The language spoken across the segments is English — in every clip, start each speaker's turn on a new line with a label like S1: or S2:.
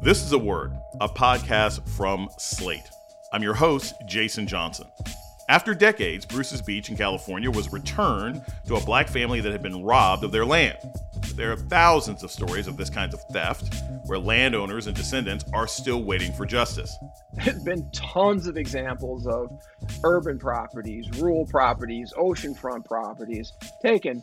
S1: This is a word, a podcast from Slate. I'm your host, Jason Johnson. After decades, Bruce's Beach in California was returned to a black family that had been robbed of their land. There are thousands of stories of this kind of theft where landowners and descendants are still waiting for justice.
S2: There's been tons of examples of urban properties, rural properties, oceanfront properties taken.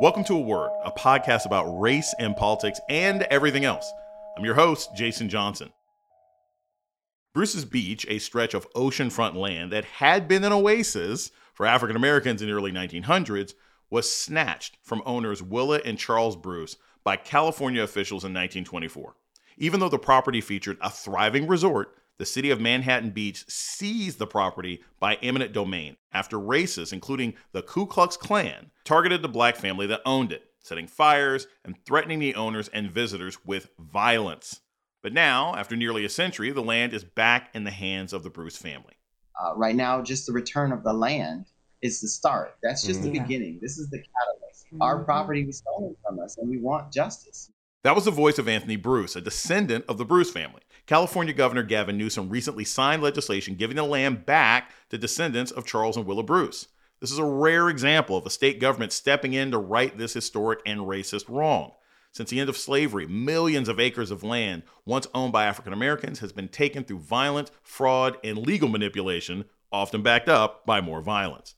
S1: Welcome to A Word, a podcast about race and politics and everything else. I'm your host, Jason Johnson. Bruce's Beach, a stretch of oceanfront land that had been an oasis for African Americans in the early 1900s, was snatched from owners Willa and Charles Bruce by California officials in 1924. Even though the property featured a thriving resort, the city of Manhattan Beach seized the property by eminent domain after racists, including the Ku Klux Klan, targeted the black family that owned it, setting fires and threatening the owners and visitors with violence. But now, after nearly a century, the land is back in the hands of the Bruce family.
S3: Uh, right now, just the return of the land is the start. That's just
S1: Mhm.
S3: the beginning. This is the catalyst. Our property was stolen from us, and we want justice.
S1: That was the voice of Anthony Bruce, a descendant of the Bruce family. California Governor Gavin Newsom recently signed legislation giving the land back to descendants of Charles and Willa Bruce. This is a rare example of a state government stepping in to right this historic and racist wrong. Since the end of slavery, millions of acres of land once owned by African Americans has been taken through violent, fraud, and legal manipulation, often backed up by more violence.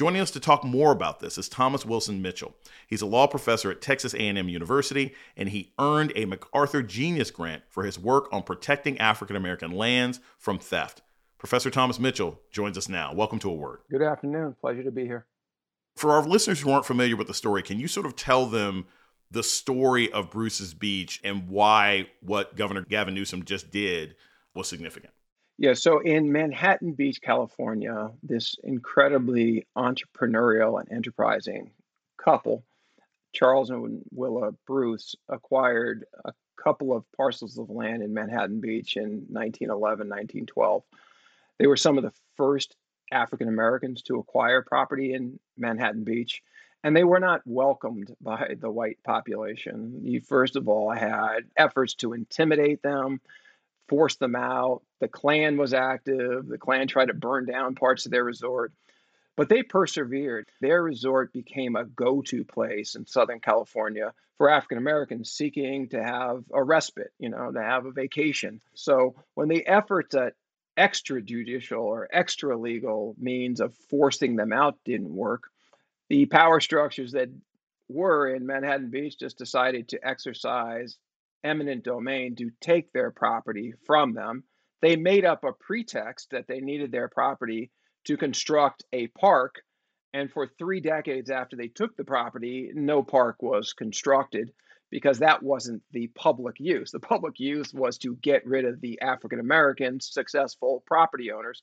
S1: Joining us to talk more about this is Thomas Wilson Mitchell. He's a law professor at Texas A&M University and he earned a MacArthur Genius Grant for his work on protecting African American lands from theft. Professor Thomas Mitchell joins us now. Welcome to a word.
S2: Good afternoon. Pleasure to be here.
S1: For our listeners who aren't familiar with the story, can you sort of tell them the story of Bruce's Beach and why what Governor Gavin Newsom just did was significant?
S2: Yeah, so in Manhattan Beach, California, this incredibly entrepreneurial and enterprising couple, Charles and Willa Bruce, acquired a couple of parcels of land in Manhattan Beach in 1911, 1912. They were some of the first African Americans to acquire property in Manhattan Beach, and they were not welcomed by the white population. You, first of all, had efforts to intimidate them, force them out. The Klan was active. The Klan tried to burn down parts of their resort, but they persevered. Their resort became a go to place in Southern California for African Americans seeking to have a respite, you know, to have a vacation. So when the efforts at extrajudicial or extra legal means of forcing them out didn't work, the power structures that were in Manhattan Beach just decided to exercise eminent domain to take their property from them. They made up a pretext that they needed their property to construct a park. And for three decades after they took the property, no park was constructed because that wasn't the public use. The public use was to get rid of the African American successful property owners.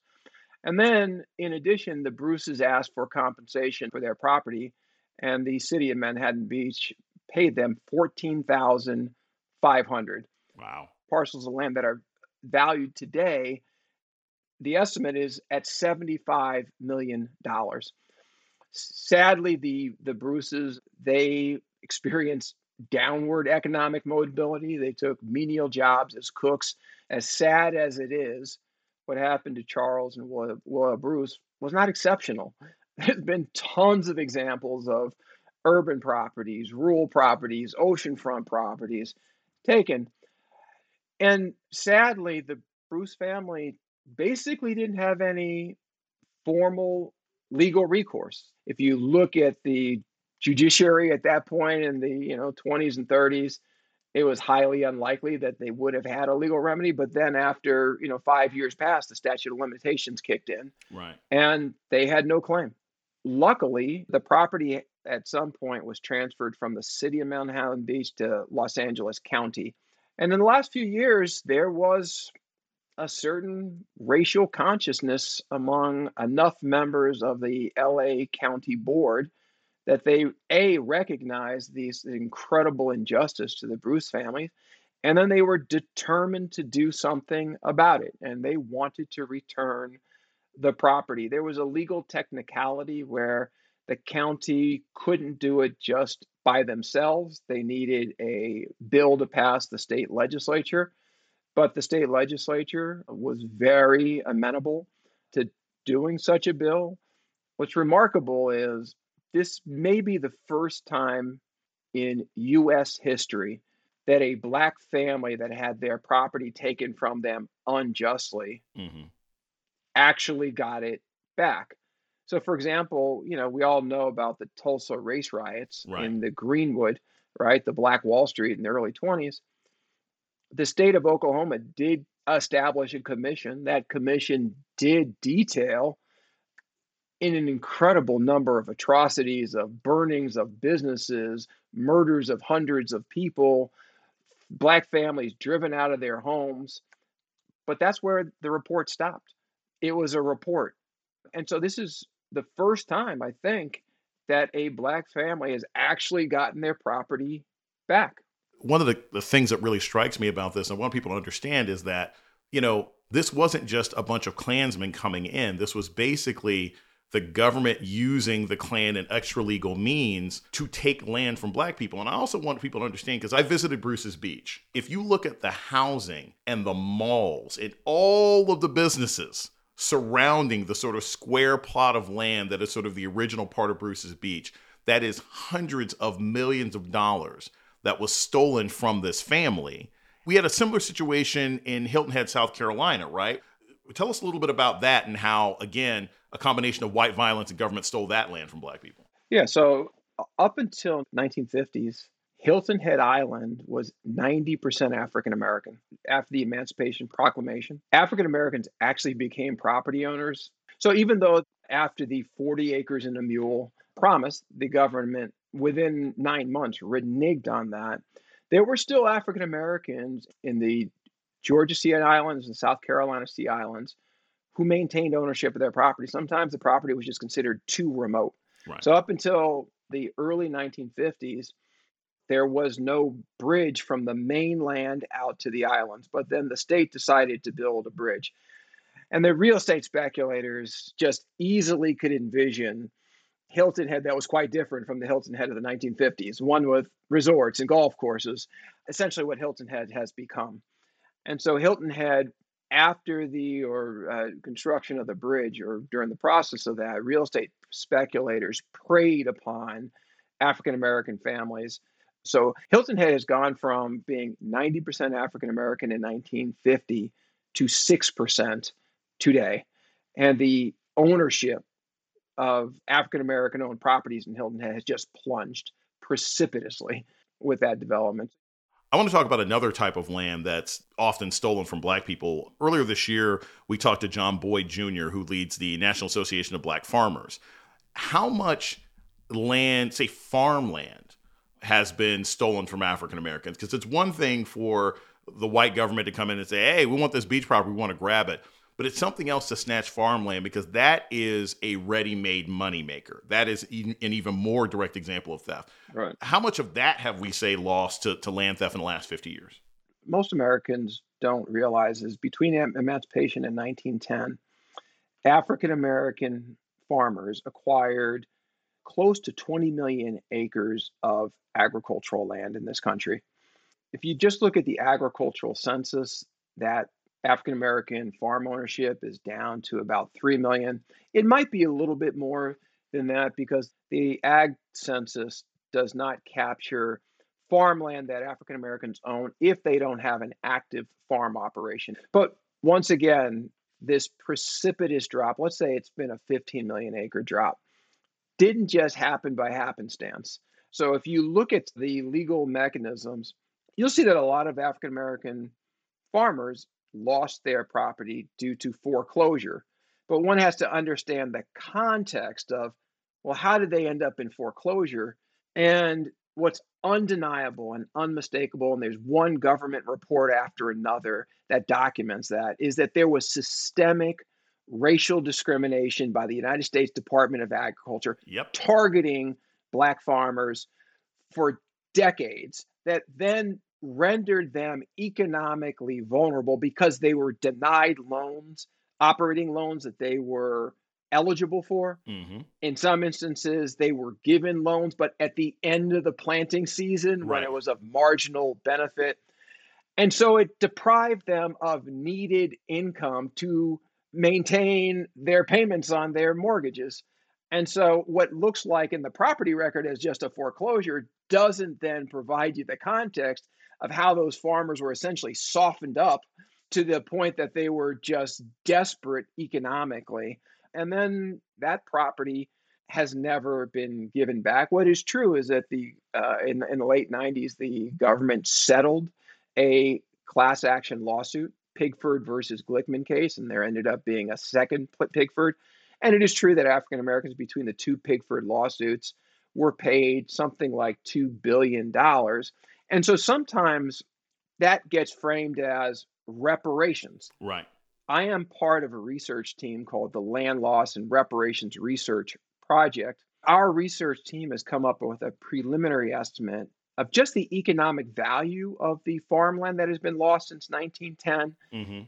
S2: And then, in addition, the Bruces asked for compensation for their property, and the city of Manhattan Beach paid them fourteen thousand 500
S1: Wow.
S2: parcels of land that are valued today. The estimate is at $75 million. Sadly, the, the Bruces, they experienced downward economic mobility. They took menial jobs as cooks. As sad as it is, what happened to Charles and Willa, Willa Bruce was not exceptional. There's been tons of examples of urban properties, rural properties, oceanfront properties taken. And sadly, the Bruce family basically didn't have any formal legal recourse. If you look at the judiciary at that point in the you know 20s and 30s, it was highly unlikely that they would have had a legal remedy. But then after you know five years passed, the statute of limitations kicked in,
S1: Right.
S2: and they had no claim. Luckily, the property at some point was transferred from the city of Manhattan Beach to Los Angeles County. And in the last few years, there was a certain racial consciousness among enough members of the LA County Board that they a recognized these incredible injustice to the Bruce family, and then they were determined to do something about it, and they wanted to return the property. There was a legal technicality where the county couldn't do it just by themselves. They needed a bill to pass the state legislature, but the state legislature was very amenable to doing such a bill. What's remarkable is this may be the first time in US history that a black family that had their property taken from them unjustly mm-hmm. actually got it back. So, for example, you know, we all know about the Tulsa race riots right. in the Greenwood, right, the Black Wall Street in the early 20s. The state of Oklahoma did establish a commission. That commission did detail in an incredible number of atrocities, of burnings of businesses, murders of hundreds of people, black families driven out of their homes. But that's where the report stopped. It was a report. And so this is the first time, I think, that a black family has actually gotten their property back.
S1: One of the, the things that really strikes me about this, and I want people to understand, is that, you know, this wasn't just a bunch of Klansmen coming in. This was basically the government using the Klan and extra legal means to take land from black people. And I also want people to understand because I visited Bruce's Beach. If you look at the housing and the malls and all of the businesses surrounding the sort of square plot of land that is sort of the original part of Bruce's Beach. That is hundreds of millions of dollars that was stolen from this family. We had a similar situation in Hilton Head, South Carolina, right? Tell us a little bit about that and how, again, a combination of white violence and government stole that land from black people.
S2: Yeah, so uh, up until 1950s, Hilton Head Island was 90% African American. After the Emancipation Proclamation, African Americans actually became property owners. So even though after the 40 acres and a mule promise, the government within nine months reneged on that, there were still African Americans in the Georgia Sea Islands and South Carolina Sea Islands who maintained ownership of their property. Sometimes the property was just considered too remote. Right. So up until the early 1950s, there was no bridge from the mainland out to the islands. But then the state decided to build a bridge. And the real estate speculators just easily could envision Hilton Head that was quite different from the Hilton Head of the 1950s, one with resorts and golf courses, essentially what Hilton Head has become. And so Hilton Head, after the or uh, construction of the bridge or during the process of that, real estate speculators preyed upon African American families so Hilton Head has gone from being 90% African American in 1950 to 6% today. And the ownership of African American owned properties in Hilton Head has just plunged precipitously with that development.
S1: I want to talk about another type of land that's often stolen from black people. Earlier this year, we talked to John Boyd Jr., who leads the National Association of Black Farmers. How much land, say farmland, has been stolen from African Americans. Because it's one thing for the white government to come in and say, hey, we want this beach property, we want to grab it. But it's something else to snatch farmland because that is a ready made moneymaker. That is an even more direct example of theft. Right. How much of that have we, say, lost to, to land theft in the last 50 years?
S2: Most Americans don't realize is between emancipation and 1910, African American farmers acquired close to 20 million acres of agricultural land in this country. If you just look at the agricultural census, that African American farm ownership is down to about 3 million. It might be a little bit more than that because the ag census does not capture farmland that African Americans own if they don't have an active farm operation. But once again, this precipitous drop, let's say it's been a 15 million acre drop, didn't just happen by happenstance. So if you look at the legal mechanisms, you'll see that a lot of African American farmers lost their property due to foreclosure. But one has to understand the context of well, how did they end up in foreclosure? And what's undeniable and unmistakable, and there's one government report after another that documents that, is that there was systemic racial discrimination by the United States Department of Agriculture
S1: Yep.
S2: targeting black farmers for decades that then rendered them economically vulnerable because they were denied loans, operating loans that they were eligible for.
S1: hmm
S2: In some instances, they were given loans, but at the end of the planting season when it was of marginal benefit. And so it deprived them of needed income to maintain their payments on their mortgages. And so what looks like in the property record as just a foreclosure doesn't then provide you the context of how those farmers were essentially softened up to the point that they were just desperate economically. And then that property has never been given back. What is true is that the uh, in, in the late 90s, the government settled a class action lawsuit, Pigford versus Glickman case, and there ended up being a second Pigford. And it is true that African Americans between the two Pigford lawsuits were paid something like $2 billion. And so sometimes that gets framed as reparations.
S1: Right.
S2: I am part of a research team called the Land Loss and Reparations Research Project. Our research team has come up with a preliminary estimate of just the economic value of the farmland that has been lost since 1910
S1: hmm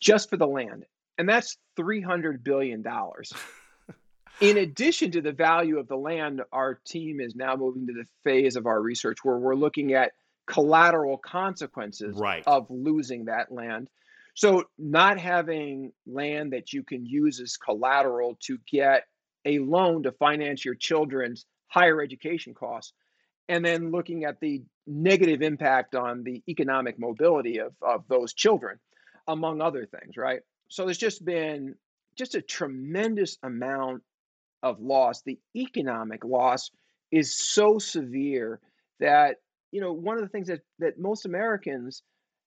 S2: just for the land. And that's $300 billion. In addition to the value of the land, our team is now moving to the phase of our research where we're looking at collateral consequences
S1: Right.
S2: of losing that land. So, not having land that you can use as collateral to get a loan to finance your children's higher education costs, and then looking at the negative impact on the economic mobility of, of those children, among other things, right? So, there's just been just a tremendous amount of loss. The economic loss is so severe that you know one of the things that that most Americans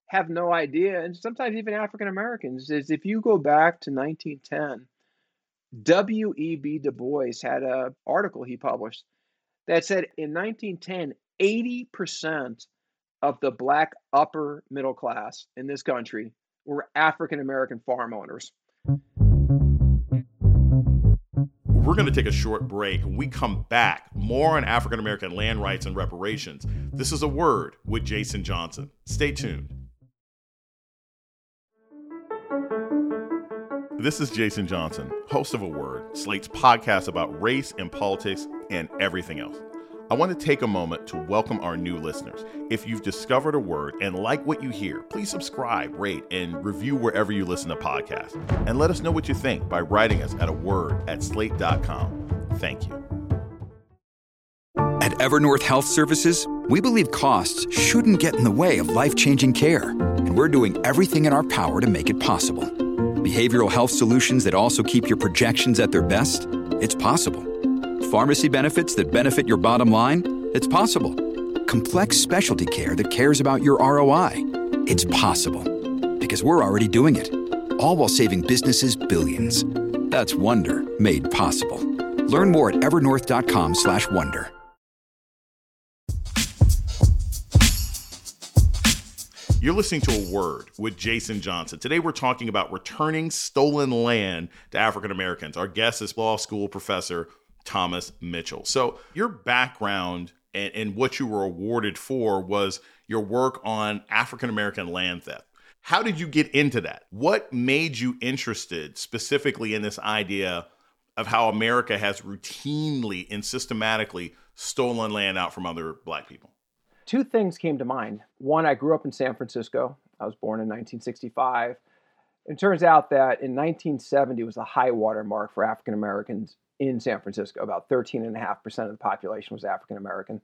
S2: have no idea, and sometimes even African Americans, is if you go back to 1910, W.E.B. Du Bois had an article he published that said in 1910, 80% of the black upper middle class in this country were African American farm owners.
S1: We're going to take a short break. When we come back, more on African American land rights and reparations. This is a word with Jason Johnson. Stay tuned. This is Jason Johnson, host of A Word, Slate's podcast about race and politics and everything else. I want to take a moment to welcome our new listeners. If you've discovered a word and like what you hear, please subscribe, rate, and review wherever you listen to podcasts. And let us know what you think by writing us at a word at slate.com. Thank you.
S4: At Evernorth Health Services, we believe costs shouldn't get in the way of life changing care, and we're doing everything in our power to make it possible. Behavioral health solutions that also keep your projections at their best? It's possible. Pharmacy benefits that benefit your bottom line? It's possible. Complex specialty care that cares about your ROI? It's possible. Because we're already doing it. All while saving businesses billions. That's Wonder made possible. Learn more at evernorth.com/wonder.
S1: You're listening to A Word with Jason Johnson. Today we're talking about returning stolen land to African Americans. Our guest is law school professor Thomas Mitchell. So, your background and, and what you were awarded for was your work on African American land theft. How did you get into that? What made you interested specifically in this idea of how America has routinely and systematically stolen land out from other black people?
S2: two things came to mind. One, I grew up in San Francisco. I was born in 1965. It turns out that in 1970 was a high water mark for African Americans in San Francisco. About 13.5% of the population was African American.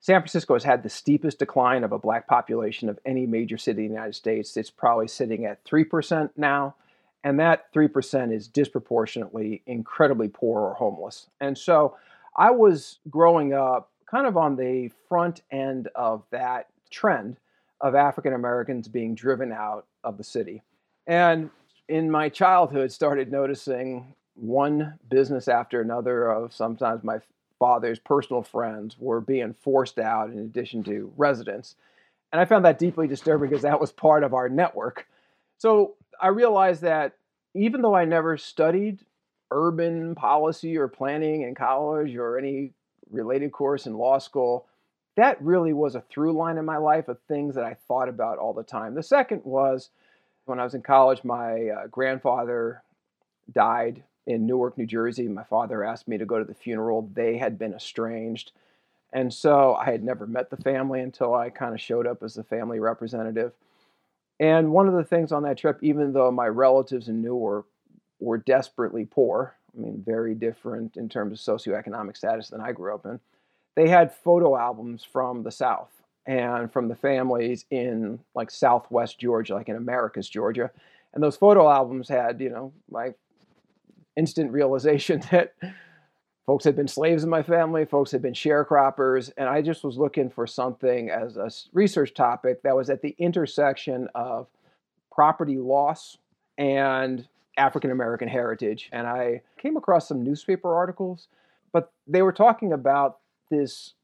S2: San Francisco has had the steepest decline of a black population of any major city in the United States. It's probably sitting at 3% now. And that 3% is disproportionately incredibly poor or homeless. And so I was growing up kind of on the front end of that trend of African Americans being driven out of the city. And in my childhood, started noticing one business after another of sometimes my father's personal friends were being forced out in addition to residents. And I found that deeply disturbing because that was part of our network. So I realized that even though I never studied urban policy or planning in college or any related course in law school, that really was a through line in my life of things that I thought about all the time. The second was when I was in college, my uh, grandfather died in Newark, New Jersey. My father asked me to go to the funeral. They had been estranged. And so I had never met the family until I kind of showed up as the family representative. And one of the things on that trip, even though my relatives in Newark were desperately poor, I mean, very different in terms of socioeconomic status than I grew up in, they had photo albums from the South and from the families in like Southwest Georgia, like in Americus, Georgia. And those photo albums had, you know, my instant realization that folks had been slaves in my family, folks had been sharecroppers, and I just was looking for something as a research topic that was at the intersection of property loss and African American heritage. And I came across some newspaper articles, but they were talking about this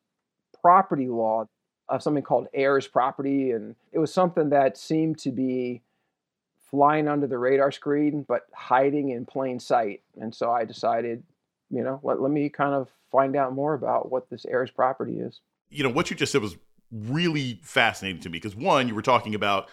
S2: property law of something called heirs property. And it was something that seemed to be flying under the radar screen, but hiding in plain sight. And so I decided, you know, let, let me kind of find out more about what this heirs property is.
S1: You know, what you just said was really fascinating to me because one, you were talking about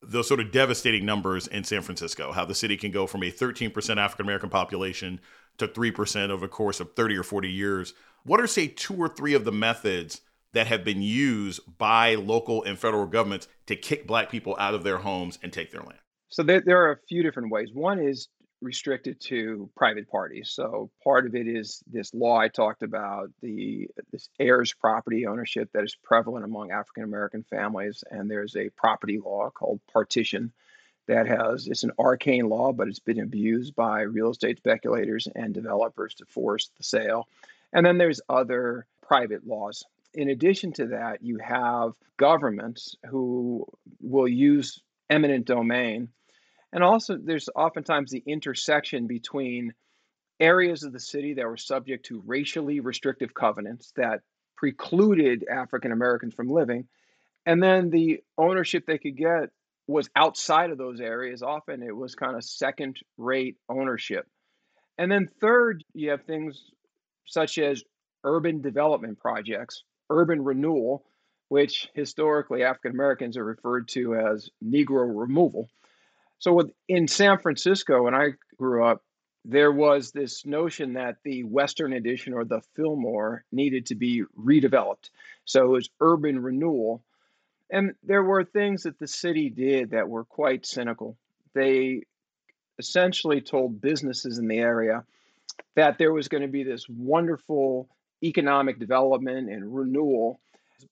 S1: those sort of devastating numbers in San Francisco, how the city can go from a 13% African American population to 3% over the course of 30 or 40 years. What are, say, two or three of the methods that have been used by local and federal governments to kick black people out of their homes and take their land?
S2: So there, there are a few different ways. One is restricted to private parties. So part of it is this law I talked about, the this heirs property ownership that is prevalent among African American families, and there's a property law called partition that has it's an arcane law, but it's been abused by real estate speculators and developers to force the sale. And then there's other private laws. In addition to that, you have governments who will use eminent domain and also, there's oftentimes the intersection between areas of the city that were subject to racially restrictive covenants that precluded African Americans from living. And then the ownership they could get was outside of those areas. Often it was kind of second rate ownership. And then, third, you have things such as urban development projects, urban renewal, which historically African Americans are referred to as Negro removal. So in San Francisco, when I grew up, there was this notion that the Western Addition or the Fillmore needed to be redeveloped. So it was urban renewal. And there were things that the city did that were quite cynical. They essentially told businesses in the area that there was going to be this wonderful economic development and renewal.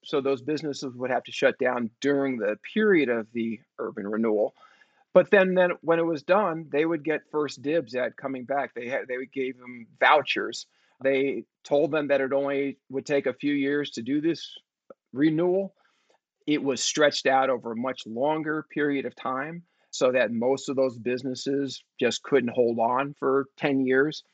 S2: So those businesses would have to shut down during the period of the urban renewal. But then, then when it was done, they would get first dibs at coming back. They had they gave them vouchers. They told them that it only would take a few years to do this renewal. It was stretched out over a much longer period of time, so that most of those businesses just couldn't hold on for ten years.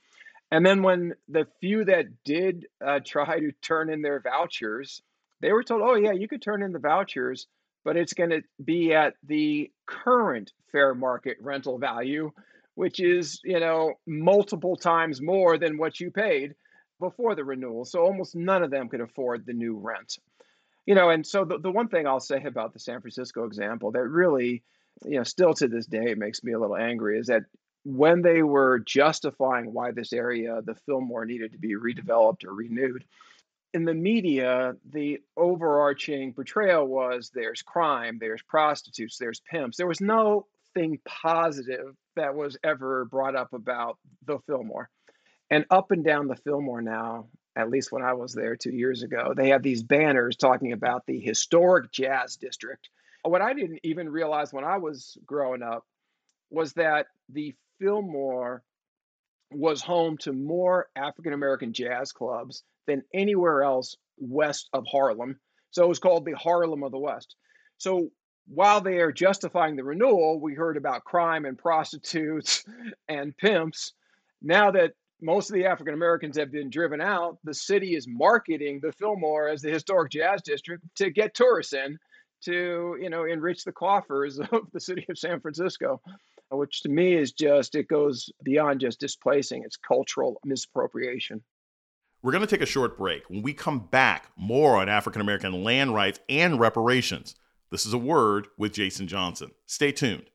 S2: And then when the few that did uh, try to turn in their vouchers, they were told, "Oh yeah, you could turn in the vouchers." but it's going to be at the current fair market rental value, which is, you know, multiple times more than what you paid before the renewal. So almost none of them could afford the new rent. You know, and so the, the one thing I'll say about the San Francisco example that really, you know, still to this day makes me a little angry is that when they were justifying why this area, the Fillmore, needed to be redeveloped or renewed, in the media, the overarching portrayal was there's crime, there's prostitutes, there's pimps. There was nothing positive that was ever brought up about the Fillmore. And up and down the Fillmore now, at least when I was there two years ago, they have these banners talking about the historic jazz district. What I didn't even realize when I was growing up was that the Fillmore was home to more African American jazz clubs than anywhere else west of Harlem. So it was called the Harlem of the West. So while they are justifying the renewal, we heard about crime and prostitutes and pimps. now that most of the African Americans have been driven out, the city is marketing the Fillmore as the historic jazz district to get tourists in to, you know, enrich the coffers of the city of San Francisco, which to me is just, it goes beyond just displacing, it's cultural misappropriation.
S1: We're going to take a short break. When we come back, more on African American land rights and reparations. This is a word with Jason Johnson. Stay tuned.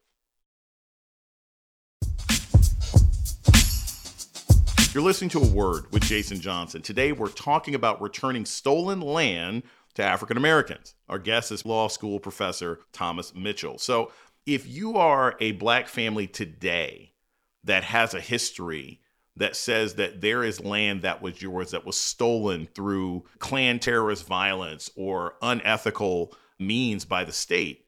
S1: You're listening to a word with Jason Johnson. Today, we're talking about returning stolen land to African Americans. Our guest is law school professor Thomas Mitchell. So, if you are a black family today that has a history that says that there is land that was yours that was stolen through Klan terrorist violence or unethical means by the state.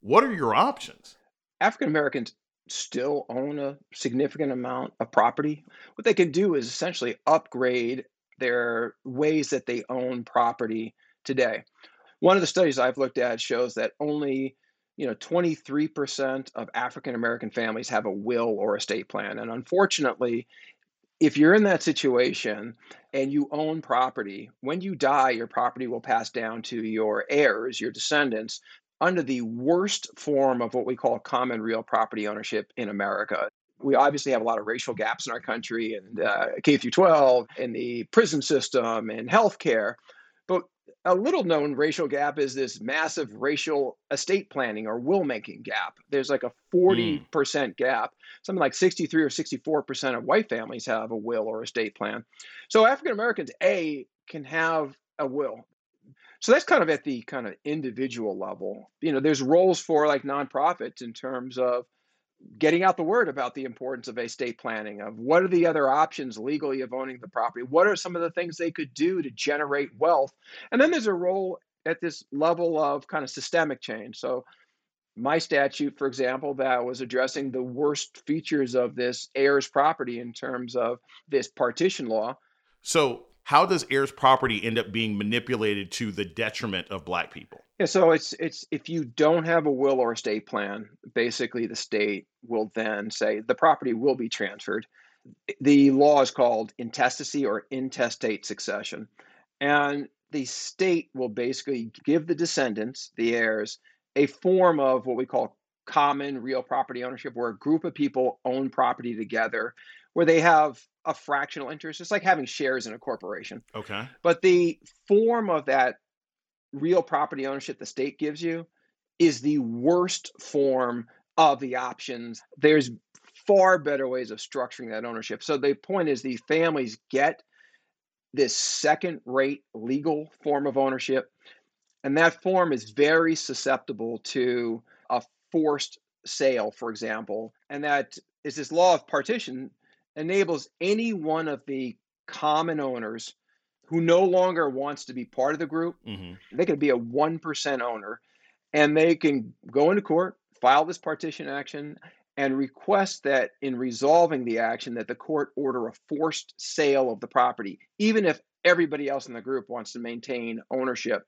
S1: What are your options?
S2: African Americans still own a significant amount of property. What they can do is essentially upgrade their ways that they own property today. One of the studies I've looked at shows that only you know 23% of African American families have a will or estate plan and unfortunately if you're in that situation and you own property, when you die, your property will pass down to your heirs, your descendants, under the worst form of what we call common real property ownership in America. We obviously have a lot of racial gaps in our country and uh, K through 12 and the prison system and healthcare. A little known racial gap is this massive racial estate planning or will making gap. There's like a 40% mm. gap. Something like 63 or 64% of white families have a will or estate plan. So African Americans, A, can have a will. So that's kind of at the kind of individual level. You know, there's roles for like nonprofits in terms of getting out the word about the importance of estate planning of what are the other options legally of owning the property what are some of the things they could do to generate wealth. And then there's a role at this level of kind of systemic change. So my statute for example that was addressing the worst features of this heirs property in terms of this partition law.
S1: So how does heirs property end up being manipulated to the detriment of black people
S2: yeah, so it's it's if you don't have a will or estate plan, basically the state will then say the property will be transferred. The law is called intestacy or intestate succession. And the state will basically give the descendants, the heirs, a form of what we call common real property ownership, where a group of people own property together, where they have a fractional interest. It's like having shares in a corporation.
S1: Okay.
S2: But the form of that real property ownership the state gives you is the worst form of the options. There's far better ways of structuring that ownership. So the point is the families get this second rate legal form of ownership and that form is very susceptible to a forced sale for example and that is this law of partition enables any one of the common owners who no longer wants to be part of the group, mm-hmm. they could be a 1% owner and they can go into court, file this partition action, and request that in resolving the action that the court order a forced sale of the property, even if everybody else in the group wants to maintain ownership.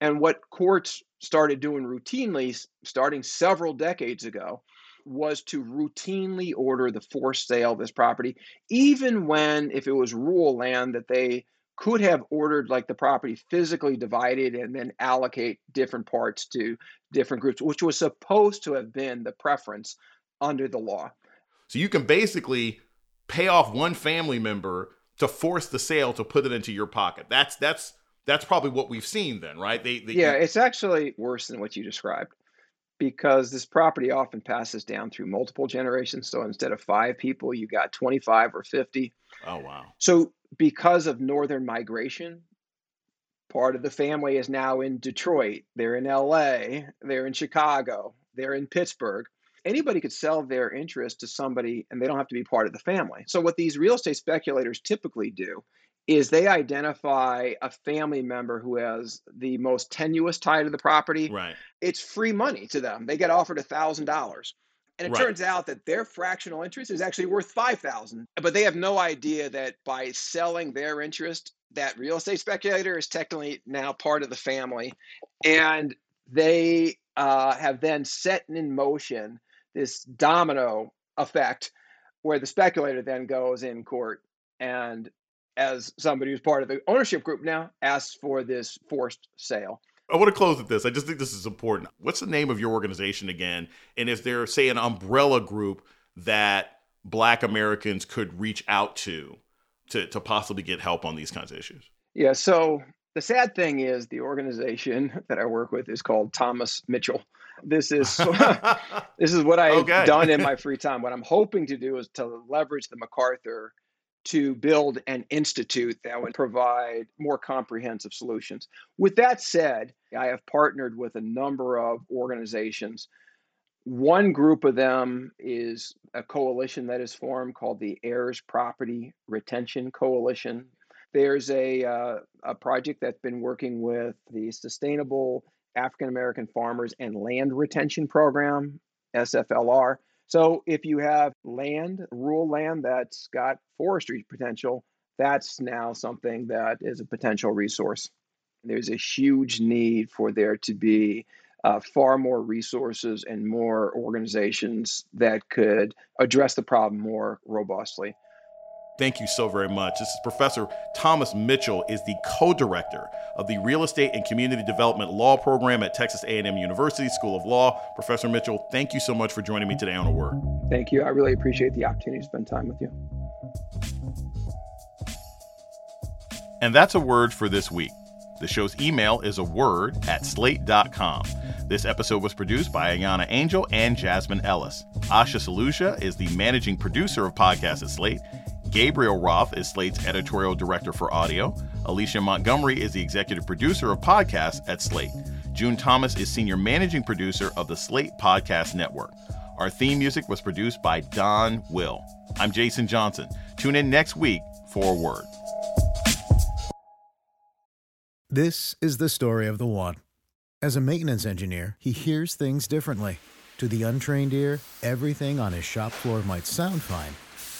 S2: And what courts started doing routinely, starting several decades ago, was to routinely order the forced sale of this property, even when, if it was rural land that they could have ordered like the property physically divided and then allocate different parts to different groups, which was supposed to have been the preference under the law.
S1: So you can basically pay off one family member to force the sale to put it into your pocket. That's that's that's probably what we've seen then, right? They,
S2: they yeah, it's actually worse than what you described because this property often passes down through multiple generations. So instead of five people, you got 25 or 50.
S1: Oh, wow.
S2: So because of northern migration, part of the family is now in Detroit, they're in LA, they're in Chicago, they're in Pittsburgh. Anybody could sell their interest to somebody and they don't have to be part of the family. So, what these real estate speculators typically do is they identify a family member who has the most tenuous tie to the property.
S1: Right.
S2: It's free money to them. They get offered a thousand dollars. And it right. turns out that their fractional interest is actually worth 5000 but they have no idea that by selling their interest, that real estate speculator is technically now part of the family. And they uh, have then set in motion this domino effect where the speculator then goes in court and as somebody who's part of the ownership group now asks for this forced sale
S1: I want to close with this. I just think this is important. What's the name of your organization again? And is there, say, an umbrella group that Black Americans could reach out to to, to possibly get help on these kinds of issues?
S2: Yeah. So the sad thing is the organization that I work with is called Thomas Mitchell. This is this is what I've
S1: Okay.
S2: done in my free time. What I'm hoping to do is to leverage the MacArthur to build an institute that would provide more comprehensive solutions. With that said, I have partnered with a number of organizations. One group of them is a coalition that is formed called the Heirs Property Retention Coalition. There's a, uh, a project that's been working with the Sustainable African American Farmers and Land Retention Program, SFLR. So if you have land, rural land that's got forestry potential, that's now something that is a potential resource. There's a huge need for there to be uh, far more resources and more organizations that could address the problem more robustly.
S1: Thank you so very much. This is Professor Thomas Mitchell is the co-director of the Real Estate and Community Development Law Program at Texas A&M University School of Law. Professor Mitchell, thank you so much for joining me today on A Word.
S2: Thank you. I really appreciate the opportunity to spend time with you.
S1: And that's a word for this week. The show's email is a word at slate.com. This episode was produced by Ayana Angel and Jasmine Ellis. Asha Saluja is the managing producer of podcasts at Slate. Gabriel Roth is Slate's editorial director for audio. Alicia Montgomery is the executive producer of podcasts at Slate. June Thomas is senior managing producer of the Slate Podcast Network. Our theme music was produced by Don Will. I'm Jason Johnson. Tune in next week for word.
S5: This is the story of the one. As a maintenance engineer, he hears things differently. To the untrained ear, everything on his shop floor might sound fine,